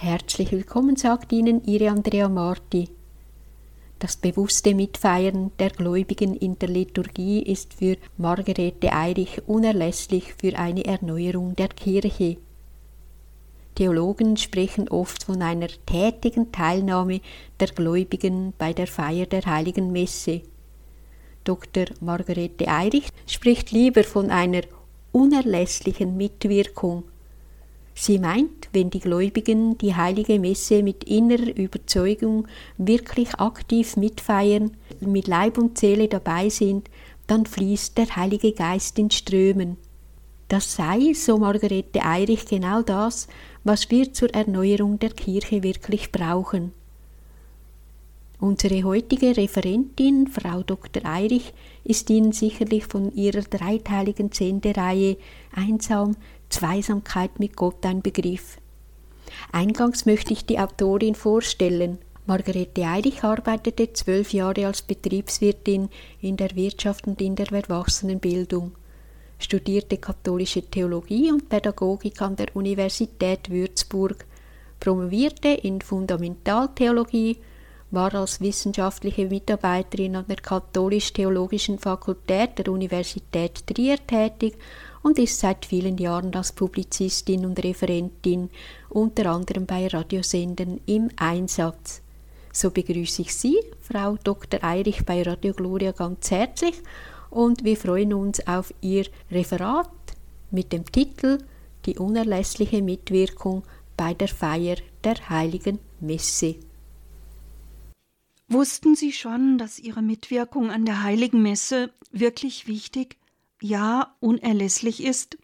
Herzlich willkommen, sagt Ihnen Ihre Andrea Marti. Das bewusste Mitfeiern der Gläubigen in der Liturgie ist für Margarete Eirich unerlässlich für eine Erneuerung der Kirche. Theologen sprechen oft von einer tätigen Teilnahme der Gläubigen bei der Feier der heiligen Messe. Dr. Margarete Eirich spricht lieber von einer unerlässlichen Mitwirkung Sie meint, wenn die Gläubigen die heilige Messe mit innerer Überzeugung wirklich aktiv mitfeiern, mit Leib und Seele dabei sind, dann fließt der Heilige Geist in Strömen. Das sei, so Margarete Eirich, genau das, was wir zur Erneuerung der Kirche wirklich brauchen. Unsere heutige Referentin, Frau Dr. Eirich, ist Ihnen sicherlich von ihrer dreiteiligen Sendereihe Einsam Zweisamkeit mit Gott ein Begriff. Eingangs möchte ich die Autorin vorstellen. Margarete Eirich arbeitete zwölf Jahre als Betriebswirtin in der Wirtschaft und in der Erwachsenenbildung, studierte katholische Theologie und Pädagogik an der Universität Würzburg, promovierte in Fundamentaltheologie, war als wissenschaftliche Mitarbeiterin an der Katholisch-Theologischen Fakultät der Universität Trier tätig und ist seit vielen Jahren als Publizistin und Referentin unter anderem bei Radiosendern im Einsatz. So begrüße ich Sie, Frau Dr. Eirich bei Radio Gloria ganz herzlich und wir freuen uns auf Ihr Referat mit dem Titel Die unerlässliche Mitwirkung bei der Feier der heiligen Messe. Wussten Sie schon, dass Ihre Mitwirkung an der heiligen Messe wirklich wichtig ja unerlässlich ist,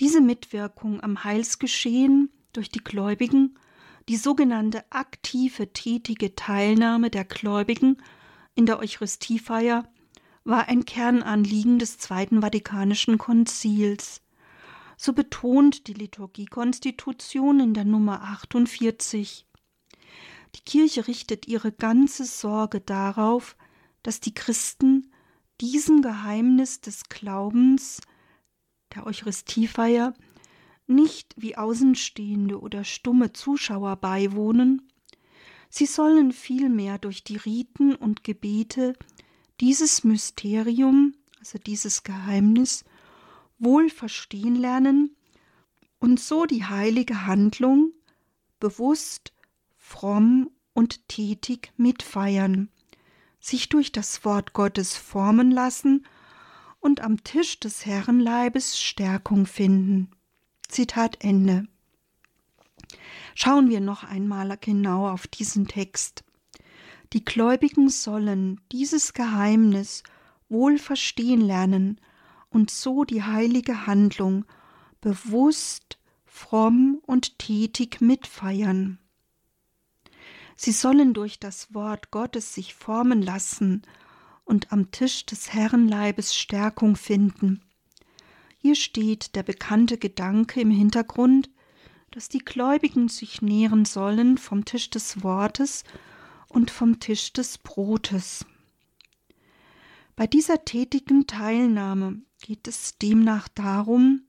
diese Mitwirkung am Heilsgeschehen durch die Gläubigen, die sogenannte aktive, tätige Teilnahme der Gläubigen in der Eucharistiefeier, war ein Kernanliegen des Zweiten Vatikanischen Konzils. So betont die Liturgiekonstitution in der Nummer 48. Die Kirche richtet ihre ganze Sorge darauf, dass die Christen diesem Geheimnis des Glaubens der Eucharistiefeier nicht wie Außenstehende oder stumme Zuschauer beiwohnen, sie sollen vielmehr durch die Riten und Gebete dieses Mysterium, also dieses Geheimnis, wohl verstehen lernen und so die heilige Handlung bewusst, fromm und tätig mitfeiern sich durch das Wort Gottes formen lassen und am Tisch des Herrenleibes Stärkung finden. Zitat Ende. Schauen wir noch einmal genau auf diesen Text. Die Gläubigen sollen dieses Geheimnis wohl verstehen lernen und so die heilige Handlung bewusst, fromm und tätig mitfeiern. Sie sollen durch das Wort Gottes sich formen lassen und am Tisch des Herrenleibes Stärkung finden. Hier steht der bekannte Gedanke im Hintergrund, dass die Gläubigen sich nähren sollen vom Tisch des Wortes und vom Tisch des Brotes. Bei dieser tätigen Teilnahme geht es demnach darum,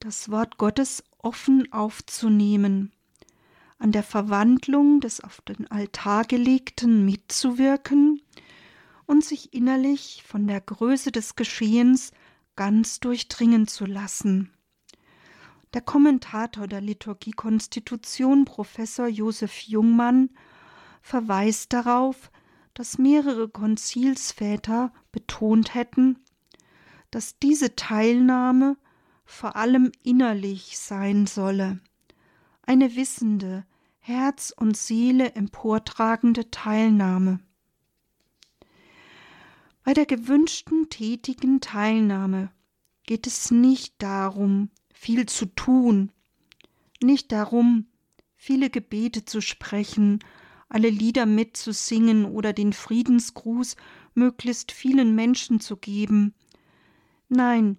das Wort Gottes offen aufzunehmen an der Verwandlung des auf den Altar gelegten mitzuwirken und sich innerlich von der Größe des Geschehens ganz durchdringen zu lassen. Der Kommentator der Liturgiekonstitution, Professor Josef Jungmann, verweist darauf, dass mehrere Konzilsväter betont hätten, dass diese Teilnahme vor allem innerlich sein solle eine wissende, Herz und Seele emportragende Teilnahme. Bei der gewünschten tätigen Teilnahme geht es nicht darum, viel zu tun, nicht darum, viele Gebete zu sprechen, alle Lieder mitzusingen oder den Friedensgruß möglichst vielen Menschen zu geben. Nein,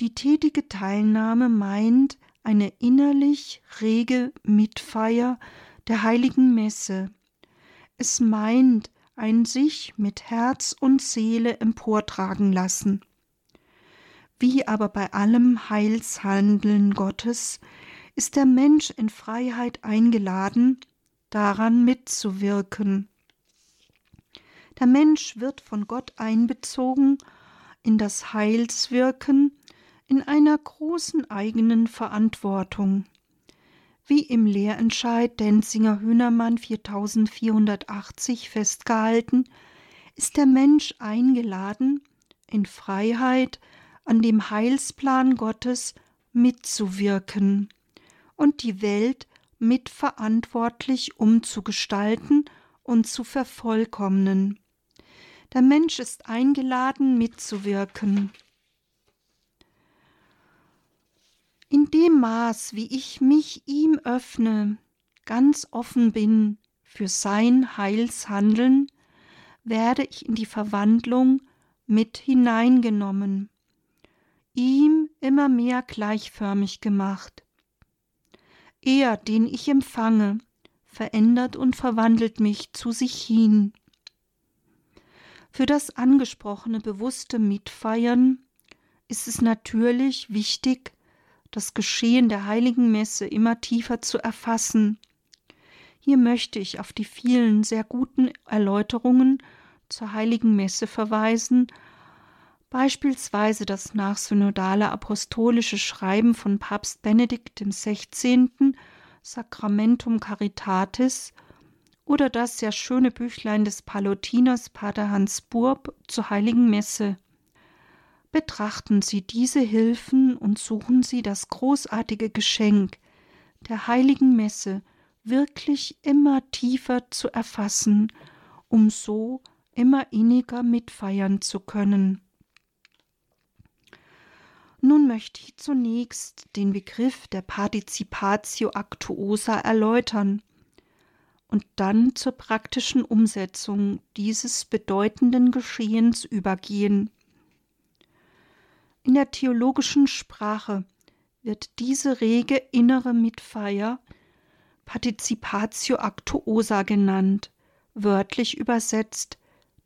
die tätige Teilnahme meint, eine innerlich rege Mitfeier der heiligen Messe. Es meint ein sich mit Herz und Seele emportragen lassen. Wie aber bei allem Heilshandeln Gottes ist der Mensch in Freiheit eingeladen, daran mitzuwirken. Der Mensch wird von Gott einbezogen in das Heilswirken in einer großen eigenen Verantwortung. Wie im Lehrentscheid Denzinger Hühnermann 4480 festgehalten, ist der Mensch eingeladen, in Freiheit an dem Heilsplan Gottes mitzuwirken und die Welt mitverantwortlich umzugestalten und zu vervollkommnen. Der Mensch ist eingeladen, mitzuwirken. In dem Maß, wie ich mich ihm öffne, ganz offen bin für sein Heilshandeln, werde ich in die Verwandlung mit hineingenommen, ihm immer mehr gleichförmig gemacht. Er, den ich empfange, verändert und verwandelt mich zu sich hin. Für das angesprochene bewusste Mitfeiern ist es natürlich wichtig, das Geschehen der heiligen Messe immer tiefer zu erfassen. Hier möchte ich auf die vielen sehr guten Erläuterungen zur heiligen Messe verweisen, beispielsweise das nachsynodale apostolische Schreiben von Papst Benedikt XVI. Sacramentum Caritatis oder das sehr schöne Büchlein des Palutiners Pater Hans Burb zur heiligen Messe. Betrachten Sie diese Hilfen und suchen Sie das großartige Geschenk der heiligen Messe wirklich immer tiefer zu erfassen, um so immer inniger mitfeiern zu können. Nun möchte ich zunächst den Begriff der Participatio Actuosa erläutern und dann zur praktischen Umsetzung dieses bedeutenden Geschehens übergehen. In der theologischen Sprache wird diese rege innere Mitfeier Participatio Actuosa genannt, wörtlich übersetzt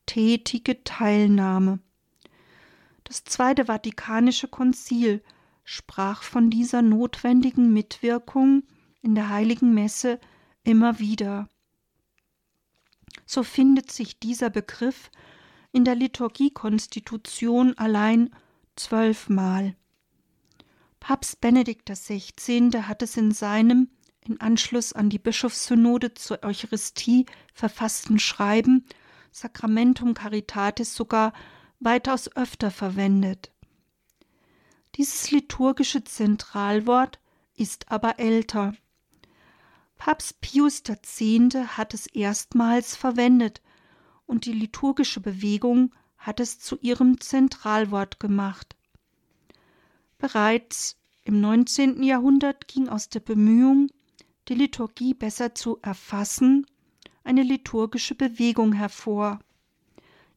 tätige Teilnahme. Das Zweite Vatikanische Konzil sprach von dieser notwendigen Mitwirkung in der heiligen Messe immer wieder. So findet sich dieser Begriff in der Liturgiekonstitution allein zwölfmal. Papst Benedikt XVI. hat es in seinem in Anschluss an die Bischofssynode zur Eucharistie verfassten Schreiben Sacramentum Caritatis sogar weitaus öfter verwendet. Dieses liturgische Zentralwort ist aber älter. Papst Pius X. hat es erstmals verwendet und die liturgische Bewegung hat es zu ihrem Zentralwort gemacht. Bereits im 19. Jahrhundert ging aus der Bemühung, die Liturgie besser zu erfassen, eine liturgische Bewegung hervor.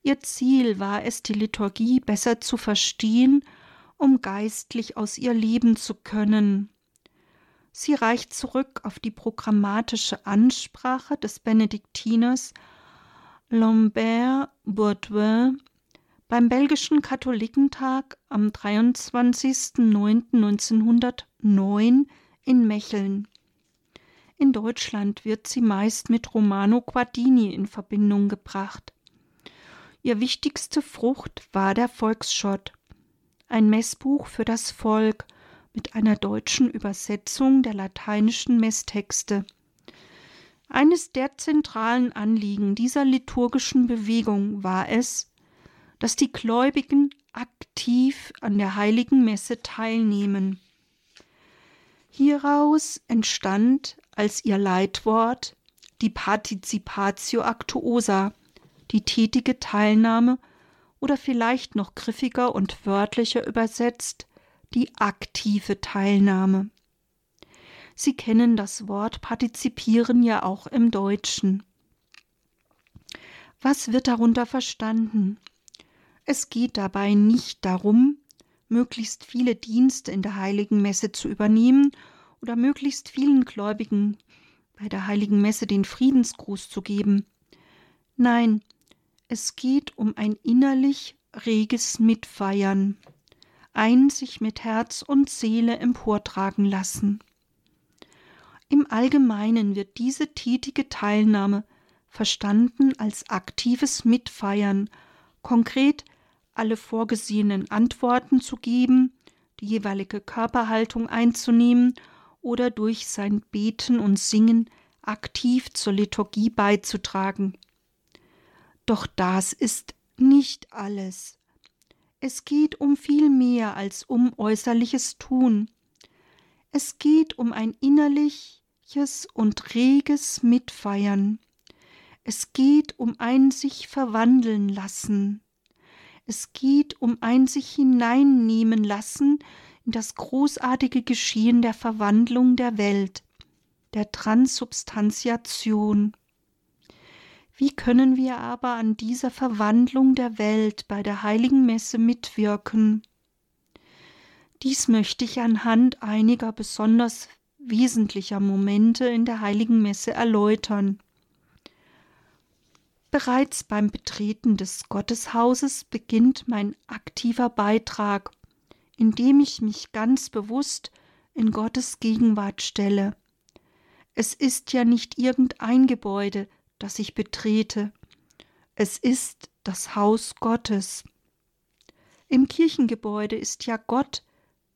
Ihr Ziel war es, die Liturgie besser zu verstehen, um geistlich aus ihr leben zu können. Sie reicht zurück auf die programmatische Ansprache des Benediktiners Lambert Bourdieu beim belgischen Katholikentag am 23.09.1909 in Mecheln. In Deutschland wird sie meist mit Romano Guardini in Verbindung gebracht. Ihr wichtigste Frucht war der Volksschott, ein Messbuch für das Volk mit einer deutschen Übersetzung der lateinischen Messtexte. Eines der zentralen Anliegen dieser liturgischen Bewegung war es, dass die Gläubigen aktiv an der heiligen Messe teilnehmen. Hieraus entstand als ihr Leitwort die Participatio Actuosa, die tätige Teilnahme oder vielleicht noch griffiger und wörtlicher übersetzt die aktive Teilnahme. Sie kennen das Wort partizipieren ja auch im Deutschen. Was wird darunter verstanden? Es geht dabei nicht darum, möglichst viele Dienste in der heiligen Messe zu übernehmen oder möglichst vielen Gläubigen bei der heiligen Messe den Friedensgruß zu geben. Nein, es geht um ein innerlich reges Mitfeiern, ein sich mit Herz und Seele emportragen lassen. Im Allgemeinen wird diese tätige Teilnahme verstanden als aktives Mitfeiern, konkret alle vorgesehenen Antworten zu geben, die jeweilige Körperhaltung einzunehmen oder durch sein Beten und Singen aktiv zur Liturgie beizutragen. Doch das ist nicht alles. Es geht um viel mehr als um äußerliches Tun. Es geht um ein innerliches und reges Mitfeiern. Es geht um ein sich verwandeln lassen. Es geht um ein sich hineinnehmen lassen in das großartige Geschehen der Verwandlung der Welt, der Transubstantiation. Wie können wir aber an dieser Verwandlung der Welt bei der heiligen Messe mitwirken? Dies möchte ich anhand einiger besonders wesentlicher Momente in der heiligen Messe erläutern. Bereits beim Betreten des Gotteshauses beginnt mein aktiver Beitrag, indem ich mich ganz bewusst in Gottes Gegenwart stelle. Es ist ja nicht irgendein Gebäude, das ich betrete. Es ist das Haus Gottes. Im Kirchengebäude ist ja Gott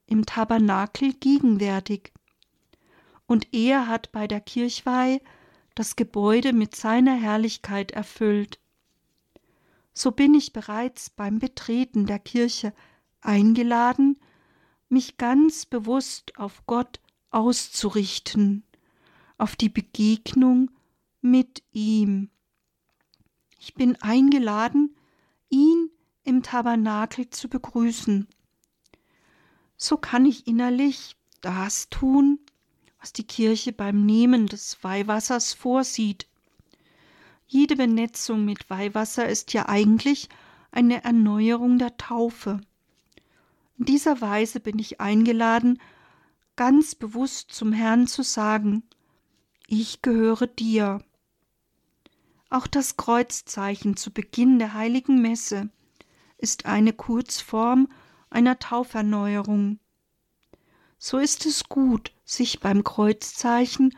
im Tabernakel gegenwärtig. Und er hat bei der Kirchweih das Gebäude mit seiner Herrlichkeit erfüllt. So bin ich bereits beim Betreten der Kirche eingeladen, mich ganz bewusst auf Gott auszurichten, auf die Begegnung mit ihm. Ich bin eingeladen, ihn im Tabernakel zu begrüßen. So kann ich innerlich das tun, was die Kirche beim Nehmen des Weihwassers vorsieht. Jede Benetzung mit Weihwasser ist ja eigentlich eine Erneuerung der Taufe. In dieser Weise bin ich eingeladen, ganz bewusst zum Herrn zu sagen, ich gehöre dir. Auch das Kreuzzeichen zu Beginn der heiligen Messe ist eine Kurzform einer Tauferneuerung. So ist es gut, sich beim Kreuzzeichen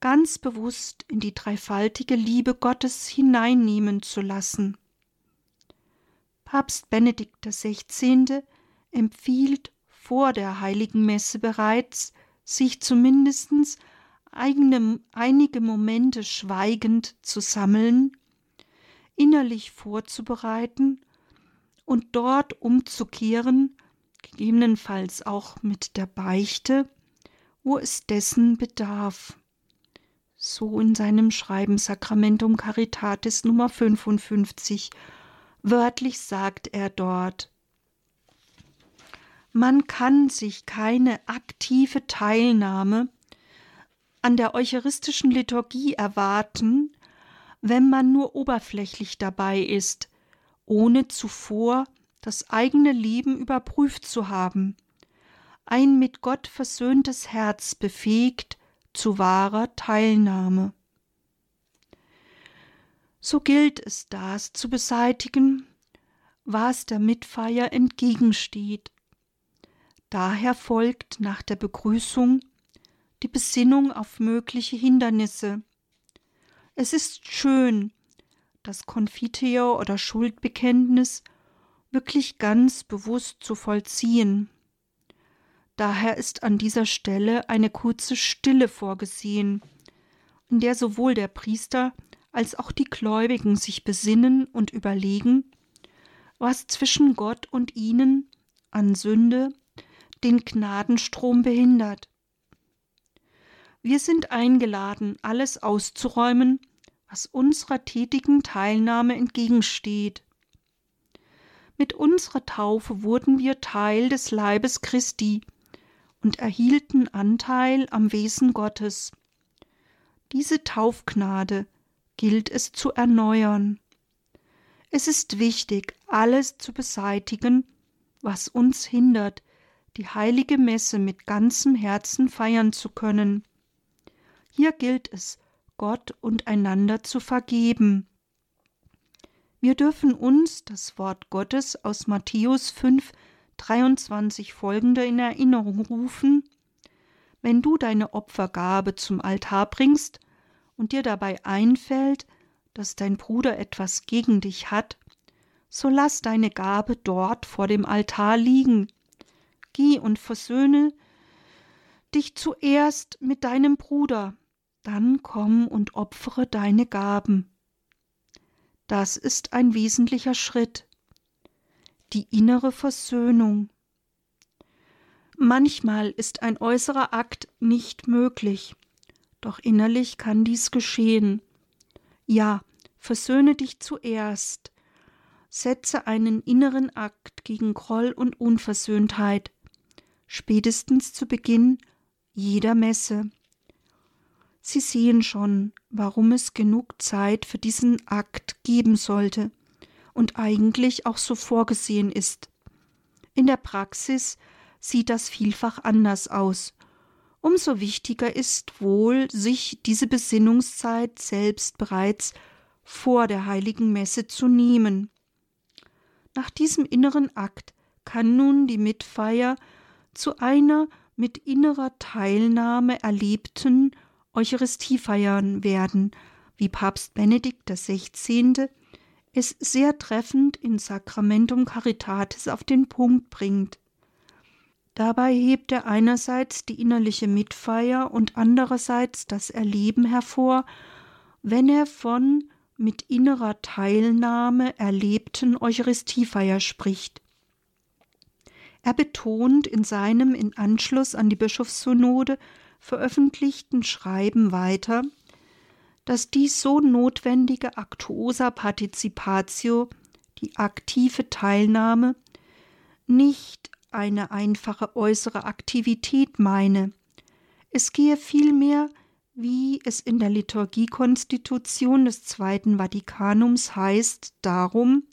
ganz bewusst in die dreifaltige Liebe Gottes hineinnehmen zu lassen. Papst Benedikt XVI. empfiehlt vor der heiligen Messe bereits, sich zumindest eigene, einige Momente schweigend zu sammeln, innerlich vorzubereiten und dort umzukehren, gegebenenfalls auch mit der Beichte, wo es dessen bedarf. So in seinem Schreiben Sacramentum Caritatis Nummer 55. Wörtlich sagt er dort, man kann sich keine aktive Teilnahme an der eucharistischen Liturgie erwarten, wenn man nur oberflächlich dabei ist, ohne zuvor das eigene Leben überprüft zu haben ein mit Gott versöhntes Herz befähigt zu wahrer Teilnahme. So gilt es das zu beseitigen, was der Mitfeier entgegensteht. Daher folgt nach der Begrüßung die Besinnung auf mögliche Hindernisse. Es ist schön, das Konfiteor oder Schuldbekenntnis wirklich ganz bewusst zu vollziehen. Daher ist an dieser Stelle eine kurze Stille vorgesehen, in der sowohl der Priester als auch die Gläubigen sich besinnen und überlegen, was zwischen Gott und ihnen an Sünde den Gnadenstrom behindert. Wir sind eingeladen, alles auszuräumen, was unserer tätigen Teilnahme entgegensteht. Mit unserer Taufe wurden wir Teil des Leibes Christi, und erhielten Anteil am Wesen Gottes. Diese Taufgnade gilt es zu erneuern. Es ist wichtig, alles zu beseitigen, was uns hindert, die heilige Messe mit ganzem Herzen feiern zu können. Hier gilt es, Gott und einander zu vergeben. Wir dürfen uns das Wort Gottes aus Matthäus 5, 23 folgende in Erinnerung rufen. wenn du deine Opfergabe zum Altar bringst und dir dabei einfällt, dass dein Bruder etwas gegen dich hat, so lass deine Gabe dort vor dem Altar liegen. Geh und versöhne dich zuerst mit deinem Bruder, dann komm und opfere deine Gaben. Das ist ein wesentlicher Schritt. Die innere Versöhnung. Manchmal ist ein äußerer Akt nicht möglich, doch innerlich kann dies geschehen. Ja, versöhne dich zuerst, setze einen inneren Akt gegen Groll und Unversöhntheit, spätestens zu Beginn jeder Messe. Sie sehen schon, warum es genug Zeit für diesen Akt geben sollte und eigentlich auch so vorgesehen ist. In der Praxis sieht das vielfach anders aus. Umso wichtiger ist wohl, sich diese Besinnungszeit selbst bereits vor der heiligen Messe zu nehmen. Nach diesem inneren Akt kann nun die Mitfeier zu einer mit innerer Teilnahme erlebten Eucharistiefeiern werden, wie Papst Benedikt XVI. es sehr treffend in Sacramentum Caritatis auf den Punkt bringt. Dabei hebt er einerseits die innerliche Mitfeier und andererseits das Erleben hervor, wenn er von mit innerer Teilnahme erlebten Eucharistiefeier spricht. Er betont in seinem in Anschluss an die Bischofssynode veröffentlichten Schreiben weiter, dass die so notwendige Actuosa Participatio, die aktive Teilnahme, nicht eine einfache äußere Aktivität meine. Es gehe vielmehr, wie es in der Liturgiekonstitution des Zweiten Vatikanums heißt, darum,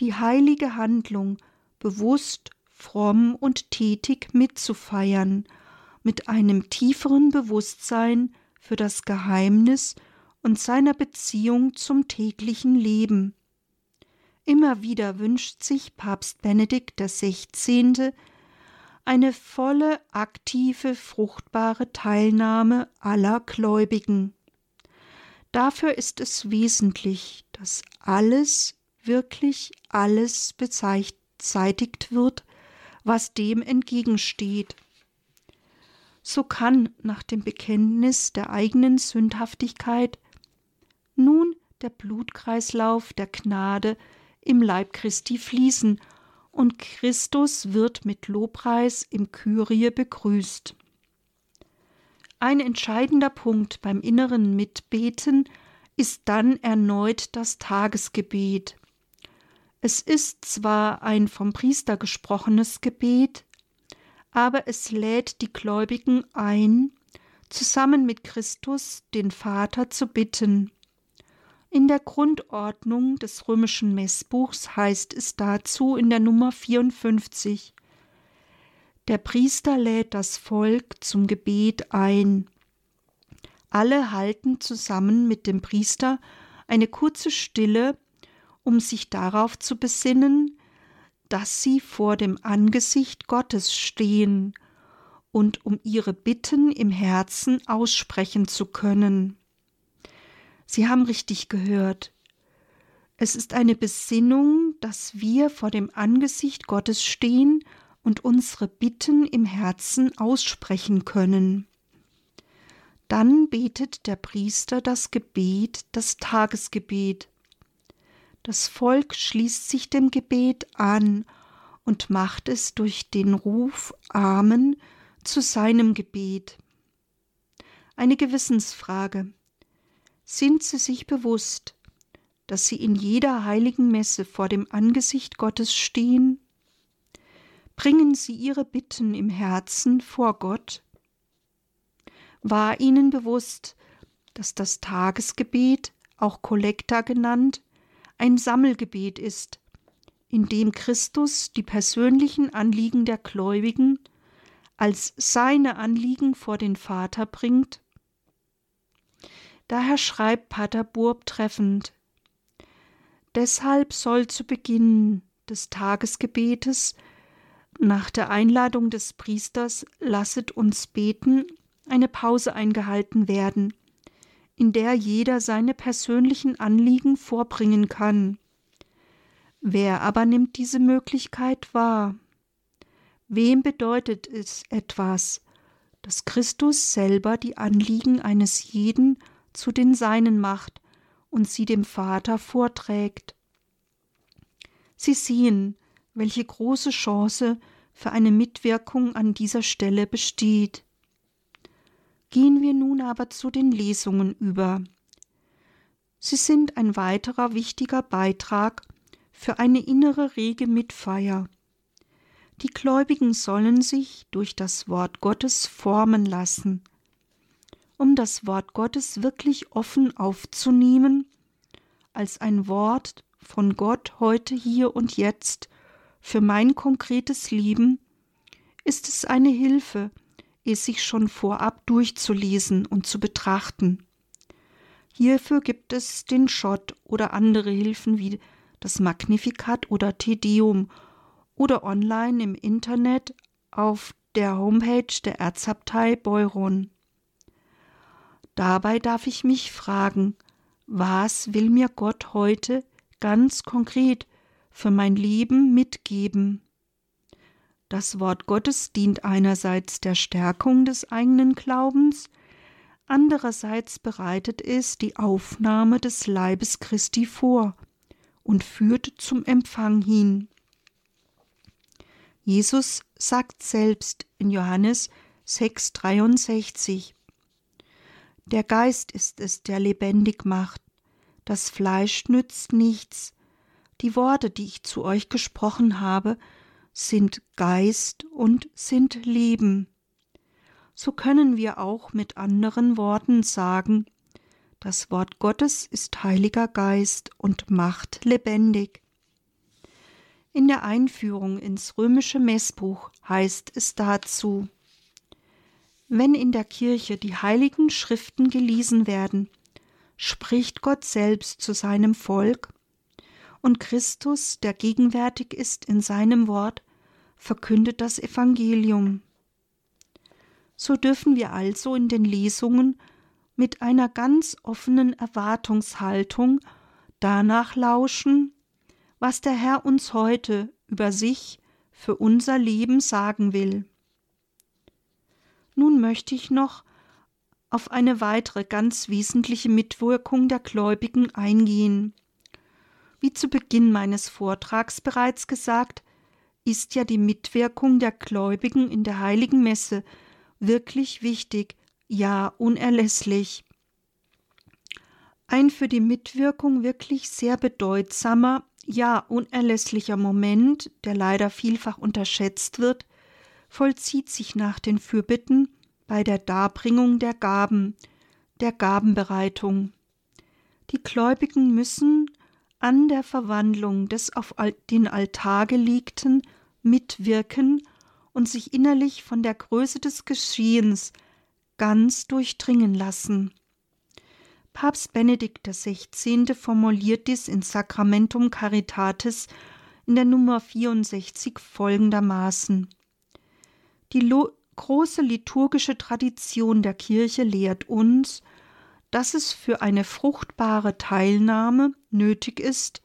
die heilige Handlung bewusst, fromm und tätig mitzufeiern – mit einem tieferen Bewusstsein für das Geheimnis und seiner Beziehung zum täglichen Leben. Immer wieder wünscht sich Papst Benedikt XVI. eine volle, aktive, fruchtbare Teilnahme aller Gläubigen. Dafür ist es wesentlich, dass alles, wirklich alles beseitigt wird, was dem entgegensteht so kann nach dem Bekenntnis der eigenen Sündhaftigkeit nun der Blutkreislauf der Gnade im Leib Christi fließen und Christus wird mit Lobpreis im Kyrie begrüßt. Ein entscheidender Punkt beim inneren Mitbeten ist dann erneut das Tagesgebet. Es ist zwar ein vom Priester gesprochenes Gebet, aber es lädt die Gläubigen ein, zusammen mit Christus den Vater zu bitten. In der Grundordnung des römischen Messbuchs heißt es dazu in der Nummer 54 Der Priester lädt das Volk zum Gebet ein. Alle halten zusammen mit dem Priester eine kurze Stille, um sich darauf zu besinnen, dass sie vor dem Angesicht Gottes stehen und um ihre Bitten im Herzen aussprechen zu können. Sie haben richtig gehört. Es ist eine Besinnung, dass wir vor dem Angesicht Gottes stehen und unsere Bitten im Herzen aussprechen können. Dann betet der Priester das Gebet, das Tagesgebet. Das Volk schließt sich dem Gebet an und macht es durch den Ruf Amen zu seinem Gebet. Eine Gewissensfrage. Sind Sie sich bewusst, dass Sie in jeder heiligen Messe vor dem Angesicht Gottes stehen? Bringen Sie Ihre Bitten im Herzen vor Gott? War Ihnen bewusst, dass das Tagesgebet, auch Kollekta genannt, ein Sammelgebet ist, in dem Christus die persönlichen Anliegen der Gläubigen als seine Anliegen vor den Vater bringt? Daher schreibt Pater Burb treffend Deshalb soll zu Beginn des Tagesgebetes Nach der Einladung des Priesters lasset uns beten, eine Pause eingehalten werden, in der jeder seine persönlichen Anliegen vorbringen kann. Wer aber nimmt diese Möglichkeit wahr? Wem bedeutet es etwas, dass Christus selber die Anliegen eines jeden zu den Seinen macht und sie dem Vater vorträgt? Sie sehen, welche große Chance für eine Mitwirkung an dieser Stelle besteht. Gehen wir nun aber zu den Lesungen über. Sie sind ein weiterer wichtiger Beitrag für eine innere rege Mitfeier. Die Gläubigen sollen sich durch das Wort Gottes formen lassen. Um das Wort Gottes wirklich offen aufzunehmen, als ein Wort von Gott heute, hier und jetzt für mein konkretes Leben, ist es eine Hilfe, es sich schon vorab durchzulesen und zu betrachten. Hierfür gibt es den Schott oder andere Hilfen wie das Magnificat oder Tedeum oder online im Internet auf der Homepage der Erzabtei Beuron. Dabei darf ich mich fragen, was will mir Gott heute ganz konkret für mein Leben mitgeben? Das Wort Gottes dient einerseits der Stärkung des eigenen Glaubens, andererseits bereitet es die Aufnahme des Leibes Christi vor und führt zum Empfang hin. Jesus sagt selbst in Johannes 6,63: Der Geist ist es, der lebendig macht, das Fleisch nützt nichts. Die Worte, die ich zu euch gesprochen habe, sind Geist und sind Leben. So können wir auch mit anderen Worten sagen, das Wort Gottes ist Heiliger Geist und macht lebendig. In der Einführung ins römische Messbuch heißt es dazu Wenn in der Kirche die heiligen Schriften gelesen werden, spricht Gott selbst zu seinem Volk, und Christus, der gegenwärtig ist in seinem Wort, verkündet das Evangelium. So dürfen wir also in den Lesungen mit einer ganz offenen Erwartungshaltung danach lauschen, was der Herr uns heute über sich für unser Leben sagen will. Nun möchte ich noch auf eine weitere ganz wesentliche Mitwirkung der Gläubigen eingehen. Wie zu Beginn meines Vortrags bereits gesagt, ist ja die Mitwirkung der Gläubigen in der heiligen Messe wirklich wichtig, ja unerlässlich. Ein für die Mitwirkung wirklich sehr bedeutsamer, ja unerlässlicher Moment, der leider vielfach unterschätzt wird, vollzieht sich nach den Fürbitten bei der Darbringung der Gaben, der Gabenbereitung. Die Gläubigen müssen an der Verwandlung des auf den Altar gelegten mitwirken und sich innerlich von der Größe des Geschehens ganz durchdringen lassen. Papst Benedikt XVI. formuliert dies in Sacramentum Caritatis in der Nummer 64 folgendermaßen: Die große liturgische Tradition der Kirche lehrt uns, dass es für eine fruchtbare Teilnahme nötig ist,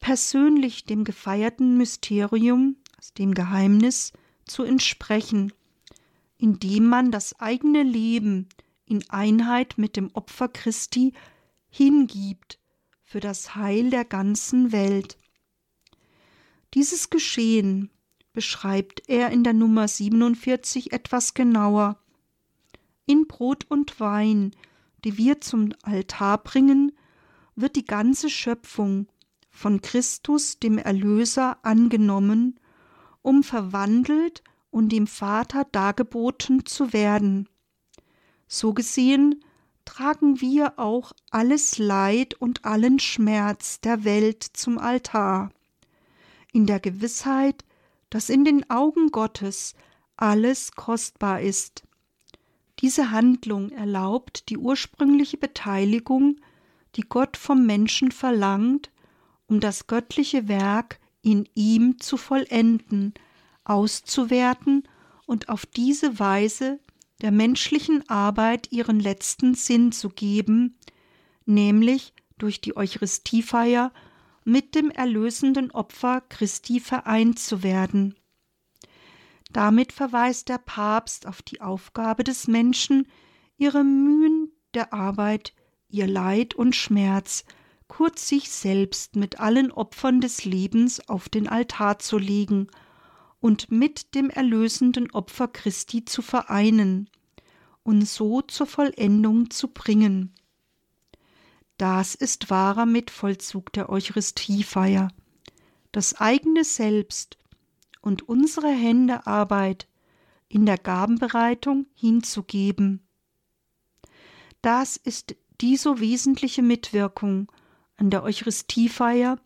persönlich dem gefeierten Mysterium, dem Geheimnis, zu entsprechen indem man das eigene Leben in Einheit mit dem Opfer Christi hingibt für das Heil der ganzen Welt. Dieses Geschehen beschreibt er in der Nummer 47 etwas genauer. In Brot und Wein, die wir zum Altar bringen, wird die ganze Schöpfung von Christus, dem Erlöser, angenommen, um verwandelt und dem Vater dargeboten zu werden. So gesehen tragen wir auch alles Leid und allen Schmerz der Welt zum Altar, in der Gewissheit, dass in den Augen Gottes alles kostbar ist. Diese Handlung erlaubt die ursprüngliche Beteiligung, die Gott vom Menschen verlangt, um das göttliche Werk in ihm zu vollenden, auszuwerten und auf diese Weise der menschlichen Arbeit ihren letzten Sinn zu geben, nämlich durch die Eucharistiefeier mit dem erlösenden Opfer Christi vereint zu werden. Damit verweist der Papst auf die Aufgabe des Menschen, ihre Mühen der Arbeit, ihr Leid und Schmerz, kurz sich selbst mit allen Opfern des Lebens auf den Altar zu legen und mit dem erlösenden Opfer Christi zu vereinen und so zur Vollendung zu bringen. Das ist wahrer Mitvollzug der Eucharistiefeier. Das eigene Selbst und unsere Hände Arbeit in der Gabenbereitung hinzugeben. Das ist die so wesentliche Mitwirkung an der Eucharistiefeier,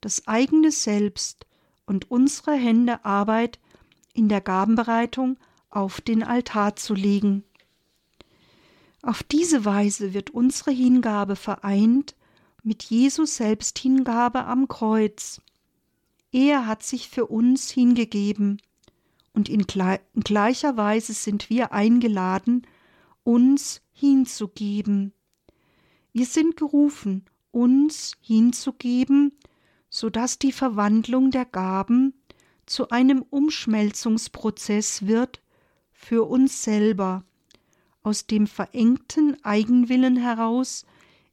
das eigene Selbst und unsere Hände Arbeit in der Gabenbereitung auf den Altar zu legen. Auf diese Weise wird unsere Hingabe vereint mit Jesus Selbsthingabe am Kreuz. Er hat sich für uns hingegeben, und in, gleicher Weise sind wir eingeladen, uns hinzugeben. Wir sind gerufen, uns hinzugeben, so dass die Verwandlung der Gaben zu einem Umschmelzungsprozess wird für uns selber, aus dem verengten Eigenwillen heraus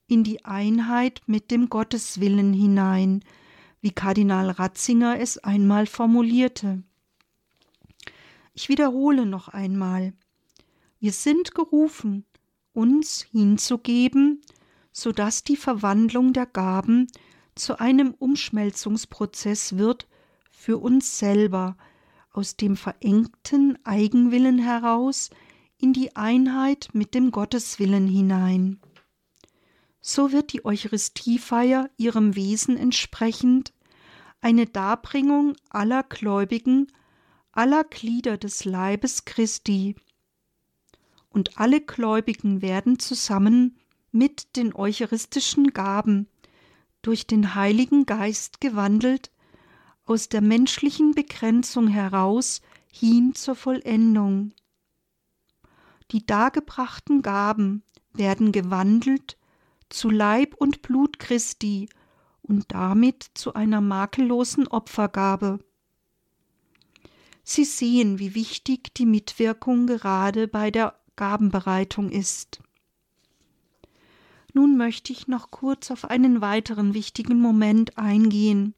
in die Einheit mit dem Gotteswillen hinein, wie Kardinal Ratzinger es einmal formulierte. Ich wiederhole noch einmal. Wir sind gerufen, uns hinzugeben, so dass die Verwandlung der Gaben zu einem Umschmelzungsprozess wird für uns selber, aus dem verengten Eigenwillen heraus in die Einheit mit dem Gotteswillen hinein. So wird die Eucharistiefeier ihrem Wesen entsprechend eine Darbringung aller Gläubigen, aller Glieder des Leibes Christi, und alle Gläubigen werden zusammen mit den eucharistischen Gaben durch den Heiligen Geist gewandelt, aus der menschlichen Begrenzung heraus hin zur Vollendung. Die dargebrachten Gaben werden gewandelt zu Leib und Blut Christi und damit zu einer makellosen Opfergabe. Sie sehen, wie wichtig die Mitwirkung gerade bei der Gabenbereitung ist. Nun möchte ich noch kurz auf einen weiteren wichtigen Moment eingehen,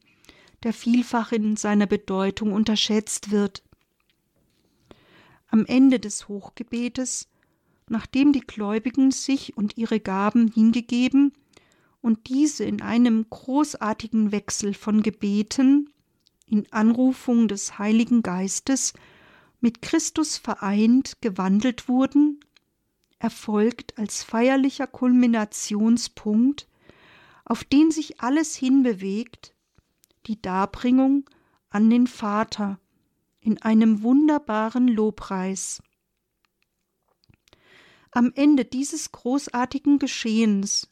der vielfach in seiner Bedeutung unterschätzt wird. Am Ende des Hochgebetes, nachdem die Gläubigen sich und ihre Gaben hingegeben und diese in einem großartigen Wechsel von Gebeten, in Anrufung des Heiligen Geistes mit Christus vereint gewandelt wurden, erfolgt als feierlicher Kulminationspunkt, auf den sich alles hinbewegt, die Darbringung an den Vater in einem wunderbaren Lobpreis. Am Ende dieses großartigen Geschehens,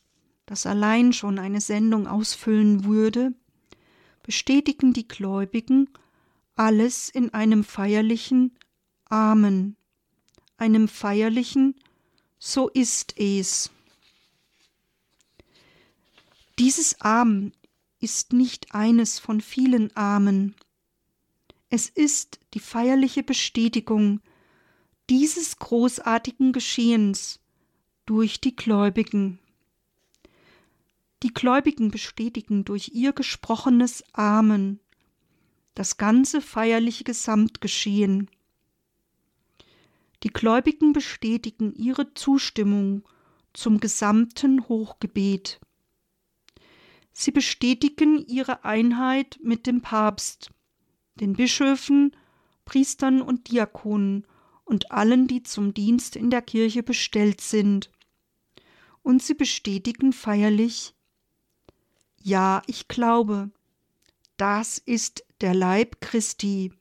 das allein schon eine Sendung ausfüllen würde, bestätigen die Gläubigen alles in einem feierlichen Amen, einem feierlichen So ist es. Dieses Amen ist nicht eines von vielen Amen. Es ist die feierliche Bestätigung dieses großartigen Geschehens durch die Gläubigen. Die Gläubigen bestätigen durch ihr gesprochenes Amen das ganze feierliche Gesamtgeschehen. Die Gläubigen bestätigen ihre Zustimmung zum gesamten Hochgebet. Sie bestätigen ihre Einheit mit dem Papst, den Bischöfen, Priestern und Diakonen und allen, die zum Dienst in der Kirche bestellt sind. Und sie bestätigen feierlich Ja, ich glaube, das ist der Leib Christi.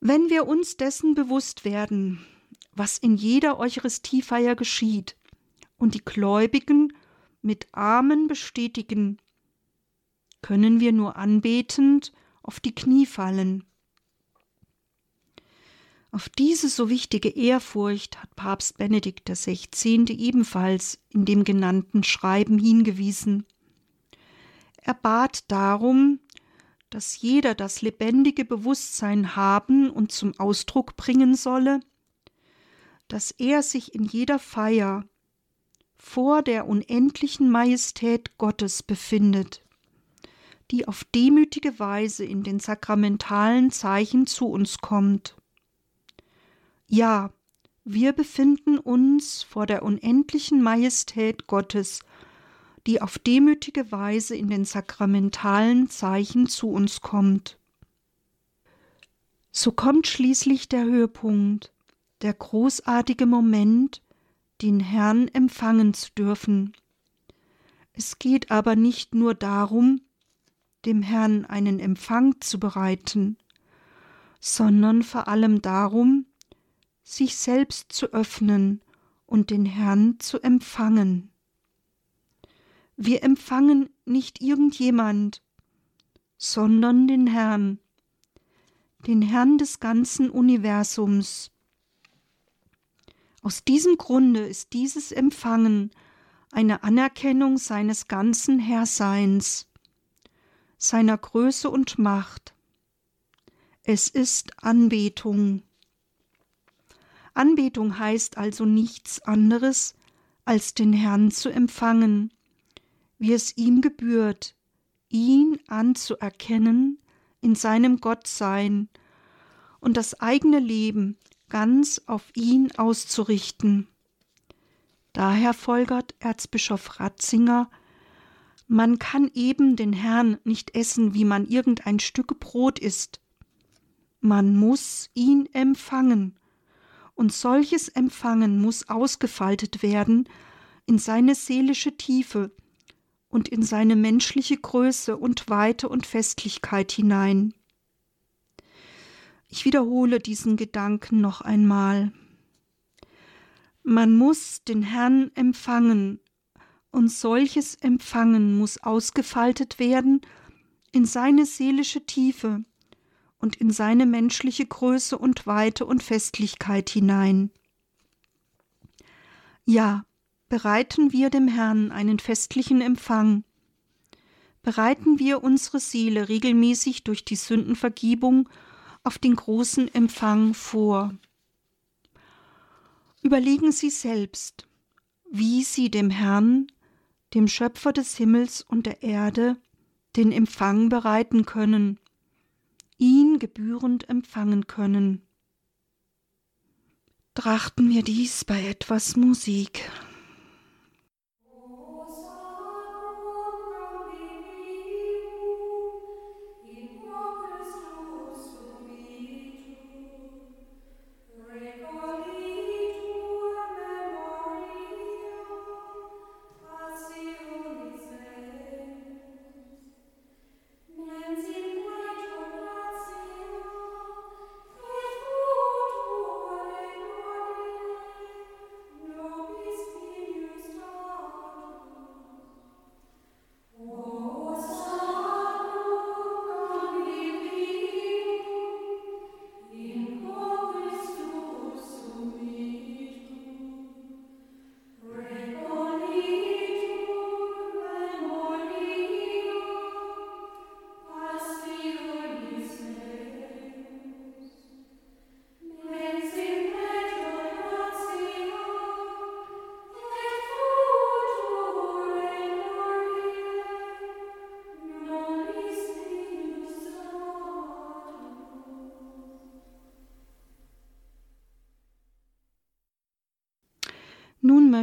Wenn wir uns dessen bewusst werden, was in jeder Eucharistiefeier geschieht, und die Gläubigen mit Amen bestätigen, können wir nur anbetend auf die Knie fallen. Auf diese so wichtige Ehrfurcht hat Papst Benedikt XVI. ebenfalls in dem genannten Schreiben hingewiesen. Er bat darum, dass jeder das lebendige Bewusstsein haben und zum Ausdruck bringen solle, dass er sich in jeder Feier vor der unendlichen Majestät Gottes befindet, die auf demütige Weise in den sakramentalen Zeichen zu uns kommt. Ja, wir befinden uns vor der unendlichen Majestät Gottes, die auf demütige Weise in den sakramentalen Zeichen zu uns kommt. So kommt schließlich der Höhepunkt, der großartige Moment, den Herrn empfangen zu dürfen. Es geht aber nicht nur darum, dem Herrn einen Empfang zu bereiten, sondern vor allem darum, sich selbst zu öffnen und den Herrn zu empfangen. Wir empfangen nicht irgendjemand, sondern den Herrn, den Herrn des ganzen Universums. Aus diesem Grunde ist dieses Empfangen eine Anerkennung seines ganzen Herrseins, seiner Größe und Macht. Es ist Anbetung. Anbetung heißt also nichts anderes, als den Herrn zu empfangen, wie es ihm gebührt, ihn anzuerkennen in seinem Gottsein und das eigene Leben ganz auf ihn auszurichten. Daher folgert Erzbischof Ratzinger, man kann eben den Herrn nicht essen, wie man irgendein Stück Brot isst. Man muss ihn empfangen und solches Empfangen muss ausgefaltet werden in seine seelische Tiefe und in seine menschliche Größe und Weite und Festlichkeit hinein. Ich wiederhole diesen Gedanken noch einmal. Man muss den Herrn empfangen, und solches Empfangen muss ausgefaltet werden in seine seelische Tiefe und in seine menschliche Größe und Weite und Festlichkeit hinein. Ja, bereiten wir dem Herrn einen festlichen Empfang. Bereiten wir unsere Seele regelmäßig durch die Sündenvergebung auf den großen Empfang vor. Überlegen Sie selbst, wie Sie dem Herrn, dem Schöpfer des Himmels und der Erde, den Empfang bereiten können ihn gebührend empfangen können. Trachten wir dies bei etwas Musik.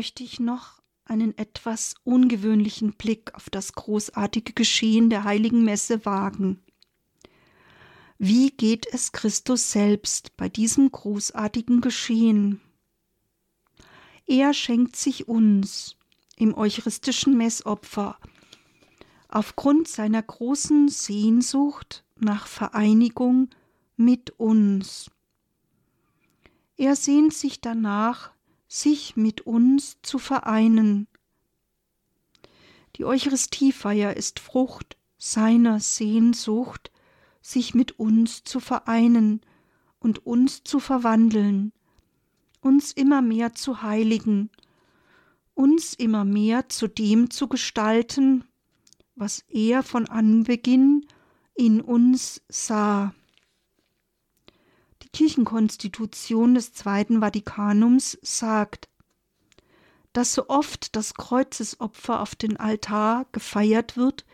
Möchte ich noch einen etwas ungewöhnlichen Blick auf das großartige Geschehen der heiligen Messe wagen. Wie geht es Christus selbst bei diesem großartigen Geschehen? Er schenkt sich uns im eucharistischen Messopfer aufgrund seiner großen Sehnsucht nach Vereinigung mit uns. Er sehnt sich danach, sich mit uns zu vereinen. Die Eucharistiefeier ist Frucht seiner Sehnsucht, sich mit uns zu vereinen und uns zu verwandeln, uns immer mehr zu heiligen, uns immer mehr zu dem zu gestalten, was er von Anbeginn in uns sah. Kirchenkonstitution des Zweiten Vatikanums sagt, dass so oft das Kreuzesopfer auf den Altar gefeiert wird,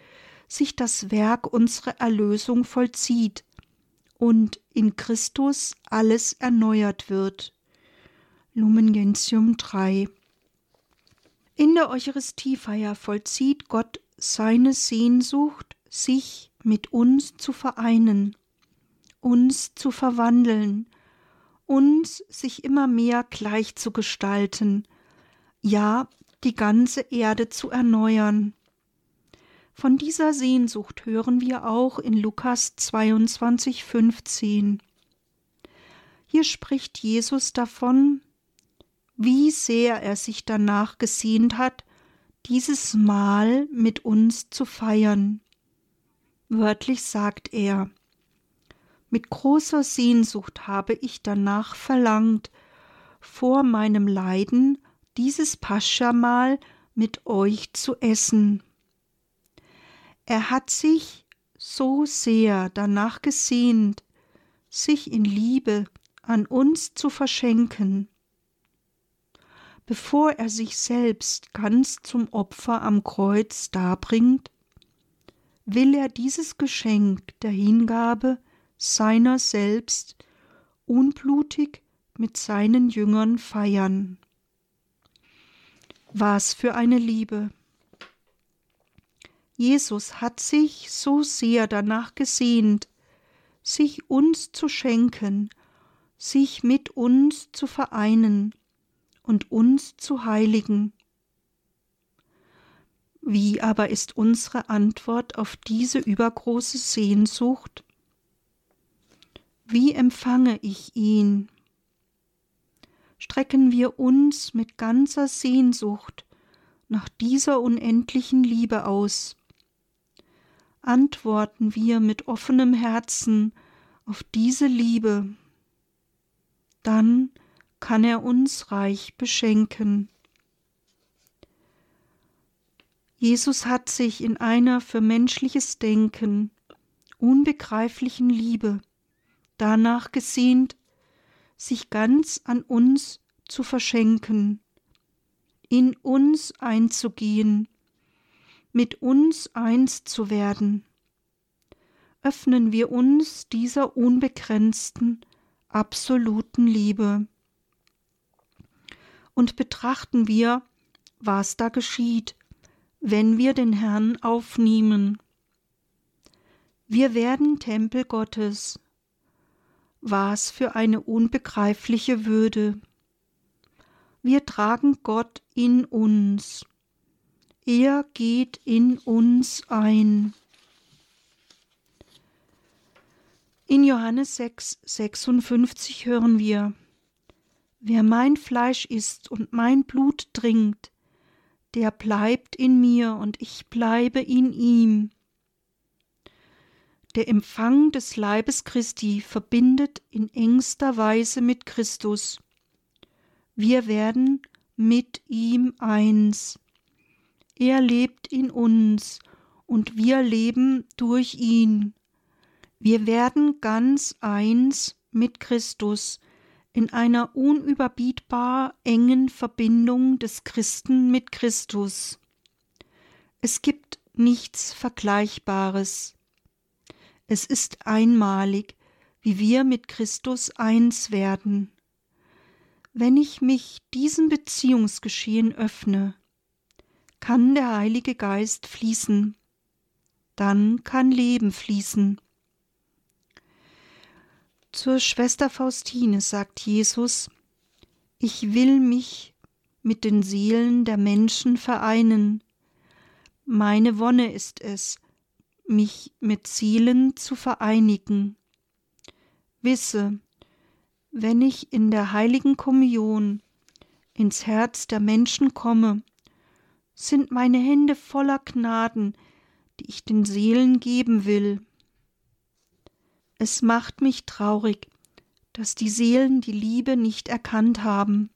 sich das Werk unserer Erlösung vollzieht und in Christus alles erneuert wird. Lumen Gentium 3 In der Eucharistiefeier vollzieht Gott seine Sehnsucht, sich mit uns zu vereinen, uns zu verwandeln, uns sich immer mehr gleich zu gestalten, ja die ganze Erde zu erneuern. Von dieser Sehnsucht hören wir auch in Lukas 22, 15. Hier spricht Jesus davon, wie sehr er sich danach gesehnt hat, dieses Mahl mit uns zu feiern. Wörtlich sagt er, mit großer Sehnsucht habe ich danach verlangt, vor meinem Leiden dieses Paschamal mit euch zu essen. Er hat sich so sehr danach gesehnt, sich in Liebe an uns zu verschenken. Bevor er sich selbst ganz zum Opfer am Kreuz darbringt, will er dieses Geschenk der Hingabe seiner selbst unblutig mit seinen Jüngern feiern. Was für eine Liebe! Jesus hat sich so sehr danach gesehnt, sich uns zu schenken, sich mit uns zu vereinen und uns zu heiligen. Wie aber ist unsere Antwort auf diese übergroße Sehnsucht? Wie empfange ich ihn? Strecken wir uns mit ganzer Sehnsucht nach dieser unendlichen Liebe aus antworten wir mit offenem Herzen auf diese Liebe, dann kann er uns reich beschenken. Jesus hat sich in einer für menschliches Denken unbegreiflichen Liebe danach gesehnt, sich ganz an uns zu verschenken, in uns einzugehen mit uns eins zu werden. Öffnen wir uns dieser unbegrenzten, absoluten Liebe. Und betrachten wir, was da geschieht, wenn wir den Herrn aufnehmen. Wir werden Tempel Gottes. Was für eine unbegreifliche Würde. Wir tragen Gott in uns. Er geht in uns ein. In Johannes 6, 56 hören wir, Wer mein Fleisch isst und mein Blut trinkt, der bleibt in mir und ich bleibe in ihm. Der Empfang des Leibes Christi verbindet in engster Weise mit Christus. Wir werden mit ihm eins. Er lebt in uns und wir leben durch ihn. Wir werden ganz eins mit Christus in einer unüberbietbar engen Verbindung des Christen mit Christus. Es gibt nichts Vergleichbares. Es ist einmalig, wie wir mit Christus eins werden. Wenn ich mich diesem Beziehungsgeschehen öffne, kann der Heilige Geist fließen, dann kann Leben fließen. Zur Schwester Faustine sagt Jesus, ich will mich mit den Seelen der Menschen vereinen. Meine Wonne ist es, mich mit Seelen zu vereinigen. Wisse, wenn ich in der heiligen Kommunion ins Herz der Menschen komme, sind meine Hände voller Gnaden, die ich den Seelen geben will. Es macht mich traurig, dass die Seelen die Liebe nicht erkannt haben.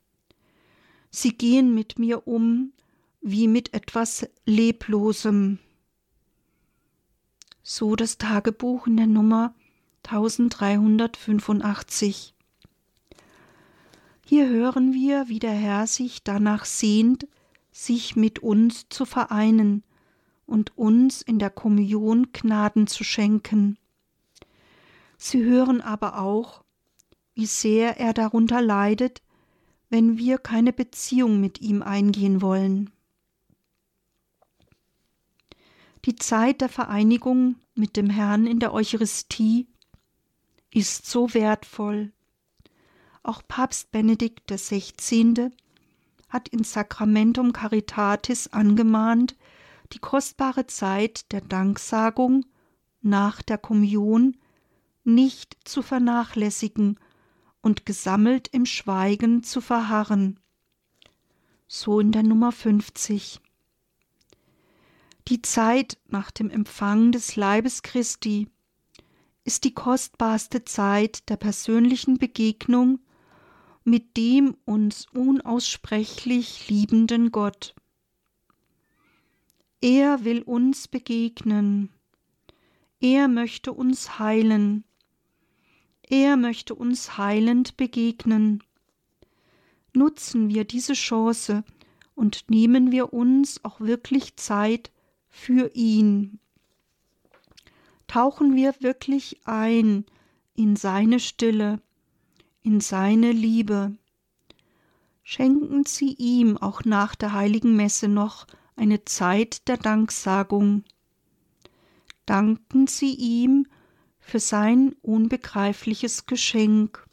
Sie gehen mit mir um wie mit etwas Leblosem. So das Tagebuch in der Nummer 1385. Hier hören wir, wie der Herr sich danach sehnt, sich mit uns zu vereinen und uns in der Kommunion Gnaden zu schenken. Sie hören aber auch, wie sehr er darunter leidet, wenn wir keine Beziehung mit ihm eingehen wollen. Die Zeit der Vereinigung mit dem Herrn in der Eucharistie ist so wertvoll. Auch Papst Benedikt XVI. hat in Sacramentum Caritatis angemahnt, die kostbare Zeit der Danksagung nach der Kommunion nicht zu vernachlässigen und gesammelt im Schweigen zu verharren. So in der Nummer 50. Die Zeit nach dem Empfang des Leibes Christi ist die kostbarste Zeit der persönlichen Begegnung mit dem uns unaussprechlich liebenden Gott. Er will uns begegnen, er möchte uns heilen, er möchte uns heilend begegnen. Nutzen wir diese Chance und nehmen wir uns auch wirklich Zeit für ihn. Tauchen wir wirklich ein in seine Stille, in seine Liebe. Schenken Sie ihm auch nach der heiligen Messe noch eine Zeit der Danksagung. Danken Sie ihm für sein unbegreifliches Geschenk.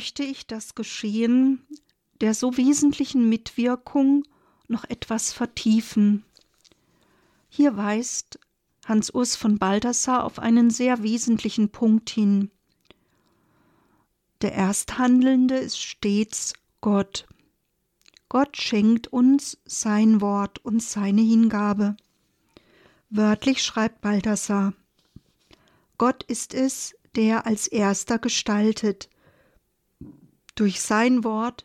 Möchte ich das Geschehen der so wesentlichen Mitwirkung noch etwas vertiefen. Hier weist Hans Urs von Balthasar auf einen sehr wesentlichen Punkt hin. Der Ersthandelnde ist stets Gott. Gott schenkt uns sein Wort und seine Hingabe. Wörtlich schreibt Balthasar Gott ist es, der als erster gestaltet, durch sein Wort,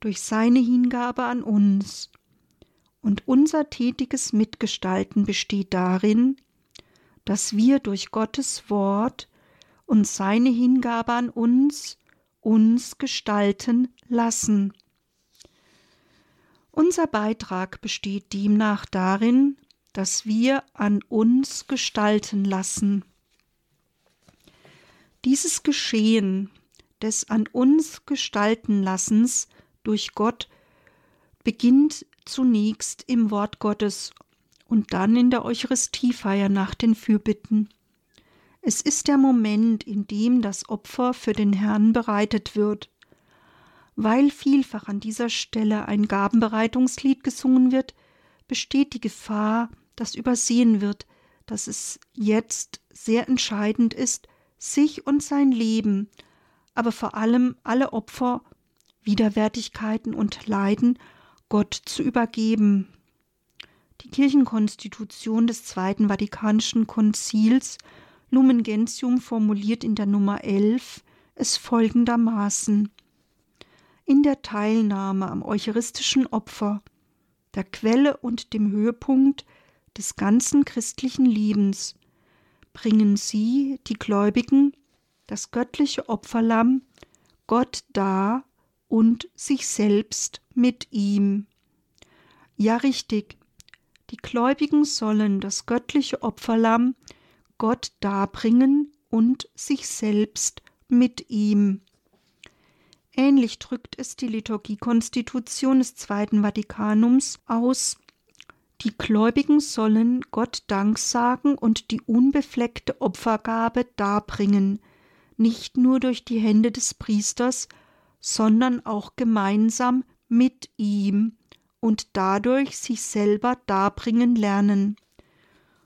durch seine Hingabe an uns. Und unser tätiges Mitgestalten besteht darin, dass wir durch Gottes Wort und seine Hingabe an uns uns gestalten lassen. Unser Beitrag besteht demnach darin, dass wir an uns gestalten lassen. Dieses Geschehen des an uns gestalten Lassens durch Gott beginnt zunächst im Wort Gottes und dann in der Eucharistiefeier nach den Fürbitten. Es ist der Moment, in dem das Opfer für den Herrn bereitet wird. Weil vielfach an dieser Stelle ein Gabenbereitungslied gesungen wird, besteht die Gefahr, dass übersehen wird, dass es jetzt sehr entscheidend ist, sich und sein Leben aber vor allem alle Opfer, Widerwärtigkeiten und Leiden Gott zu übergeben. Die Kirchenkonstitution des Zweiten Vatikanischen Konzils Lumen Gentium formuliert in der Nummer 11 es folgendermaßen: In der Teilnahme am eucharistischen Opfer, der Quelle und dem Höhepunkt des ganzen christlichen Lebens, bringen sie, die Gläubigen, das göttliche Opferlamm, Gott dar und sich selbst mit ihm. Ja richtig, die Gläubigen sollen das göttliche Opferlamm Gott darbringen und sich selbst mit ihm. Ähnlich drückt es die Liturgiekonstitution des Zweiten Vatikanums aus. Die Gläubigen sollen Gott Dank sagen und die unbefleckte Opfergabe darbringen, nicht nur durch die Hände des Priesters, sondern auch gemeinsam mit ihm und dadurch sich selber darbringen lernen.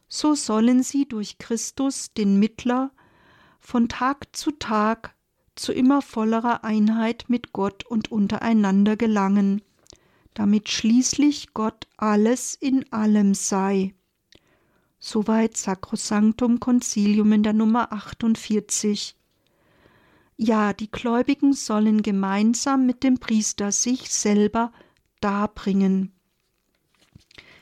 So sollen sie durch Christus, den Mittler, von Tag zu Tag zu immer vollerer Einheit mit Gott und untereinander gelangen, damit schließlich Gott alles in allem sei. Soweit Sacrosanctum Concilium in der Nummer 48. Ja, die Gläubigen sollen gemeinsam mit dem Priester sich selber darbringen.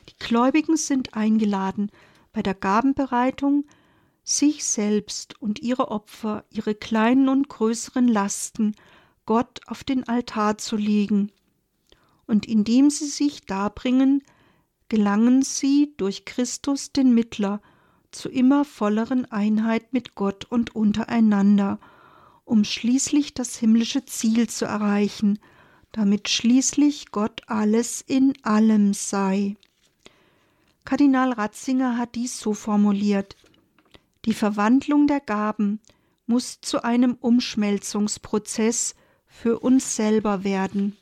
Die Gläubigen sind eingeladen, bei der Gabenbereitung sich selbst und ihre Opfer, ihre kleinen und größeren Lasten Gott auf den Altar zu legen. Und indem sie sich darbringen, gelangen sie durch Christus den Mittler zu immer volleren Einheit mit Gott und untereinander, um schließlich das himmlische Ziel zu erreichen, damit schließlich Gott alles in allem sei. Kardinal Ratzinger hat dies so formuliert Die Verwandlung der Gaben muss zu einem Umschmelzungsprozess für uns selber werden.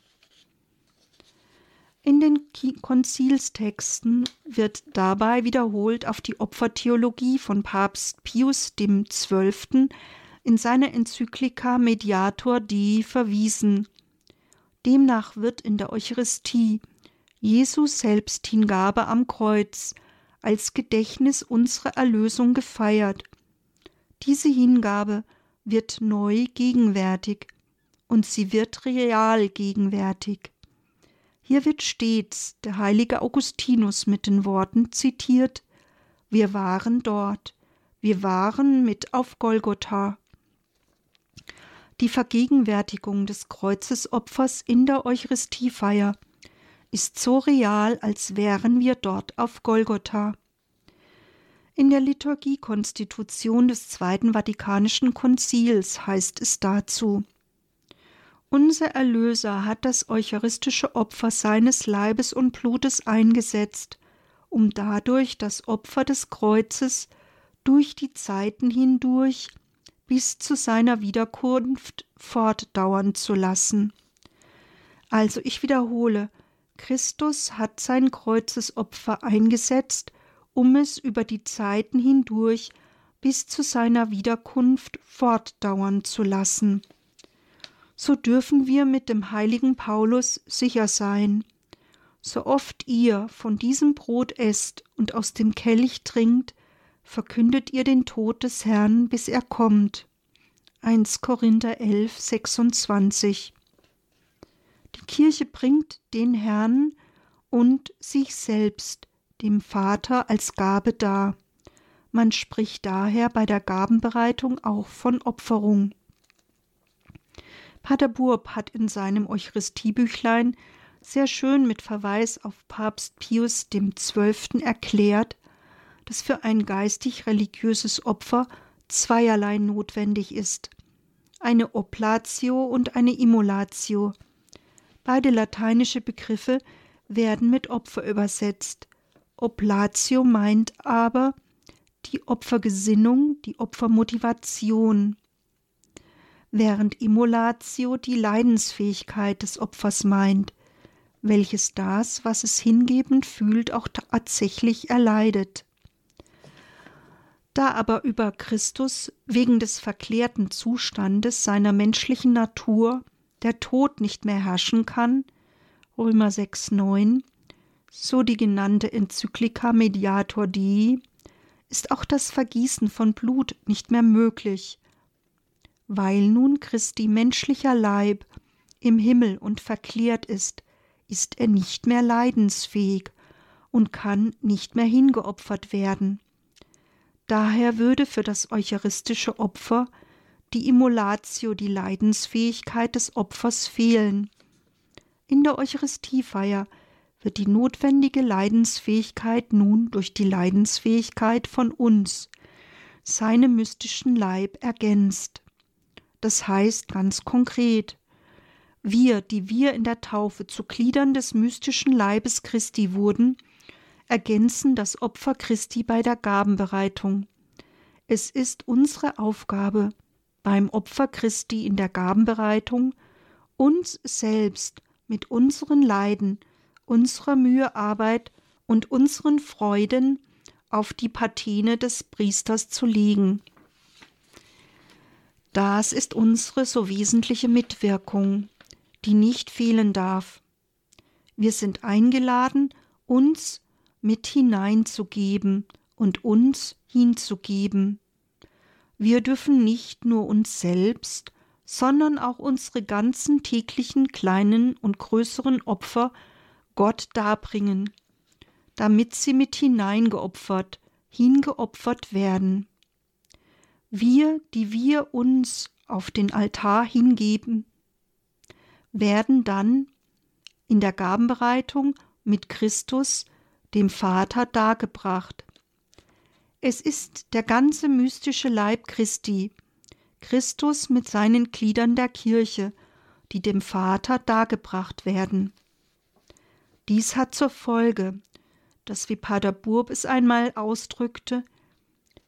In den Konzilstexten wird dabei wiederholt auf die Opfertheologie von Papst Pius XII. In seiner Enzyklika Mediator Dei verwiesen. Demnach wird in der Eucharistie Jesus Selbsthingabe am Kreuz als Gedächtnis unserer Erlösung gefeiert. Diese Hingabe wird neu gegenwärtig und sie wird real gegenwärtig. Hier wird stets der heilige Augustinus mit den Worten zitiert Wir waren dort, wir waren mit auf Golgotha. Die Vergegenwärtigung des Kreuzesopfers in der Eucharistiefeier ist so real, als wären wir dort auf Golgotha. In der Liturgiekonstitution des Zweiten Vatikanischen Konzils heißt es dazu Unser Erlöser hat das eucharistische Opfer seines Leibes und Blutes eingesetzt, um dadurch das Opfer des Kreuzes durch die Zeiten hindurch bis zu seiner Wiederkunft fortdauern zu lassen. Also ich wiederhole, Christus hat sein Kreuzesopfer eingesetzt, um es über die Zeiten hindurch bis zu seiner Wiederkunft fortdauern zu lassen. So dürfen wir mit dem heiligen Paulus sicher sein, so oft ihr von diesem Brot esst und aus dem Kelch trinkt, verkündet ihr den Tod des Herrn, bis er kommt. 1 Korinther 11, 26. Die Kirche bringt den Herrn und sich selbst dem Vater als Gabe dar. Man spricht daher bei der Gabenbereitung auch von Opferung. Pater Burb hat in seinem Eucharistiebüchlein sehr schön mit Verweis auf Papst Pius XII. erklärt, dass für ein geistig-religiöses Opfer zweierlei notwendig ist: eine Oblatio und eine Immolatio. Beide lateinische Begriffe werden mit Opfer übersetzt. Oblatio meint aber die Opfergesinnung, die Opfermotivation, während Immolatio die Leidensfähigkeit des Opfers meint, welches das, was es hingebend fühlt, auch tatsächlich erleidet. Da aber über Christus wegen des verklärten Zustandes seiner menschlichen Natur der Tod nicht mehr herrschen kann, Römer 6,9, so die genannte Enzyklika Mediator Dei, ist auch das Vergießen von Blut nicht mehr möglich. Weil nun Christi menschlicher Leib im Himmel und verklärt ist, ist er nicht mehr leidensfähig und kann nicht mehr hingeopfert werden. Daher würde für das eucharistische Opfer die Immolatio, die Leidensfähigkeit des Opfers fehlen. In der Eucharistiefeier wird die notwendige Leidensfähigkeit nun durch die Leidensfähigkeit von uns, seinem mystischen Leib, ergänzt. Das heißt ganz konkret, wir, die wir in der Taufe zu Gliedern des mystischen Leibes Christi wurden, ergänzen das Opfer Christi bei der Gabenbereitung. Es ist unsere Aufgabe, beim Opfer Christi in der Gabenbereitung uns selbst mit unseren Leiden, unserer Mühearbeit und unseren Freuden auf die Patine des Priesters zu legen. Das ist unsere so wesentliche Mitwirkung, die nicht fehlen darf. Wir sind eingeladen, uns mit hineinzugeben und uns hinzugeben. Wir dürfen nicht nur uns selbst, sondern auch unsere ganzen täglichen kleinen und größeren Opfer Gott darbringen, damit sie mit hineingeopfert, hingeopfert werden. Wir, die wir uns auf den Altar hingeben, werden dann in der Gabenbereitung mit Christus, dem Vater, dargebracht. Es ist der ganze mystische Leib Christi, Christus mit seinen Gliedern der Kirche, die dem Vater dargebracht werden. Dies hat zur Folge, dass wie Pater Burb es einmal ausdrückte,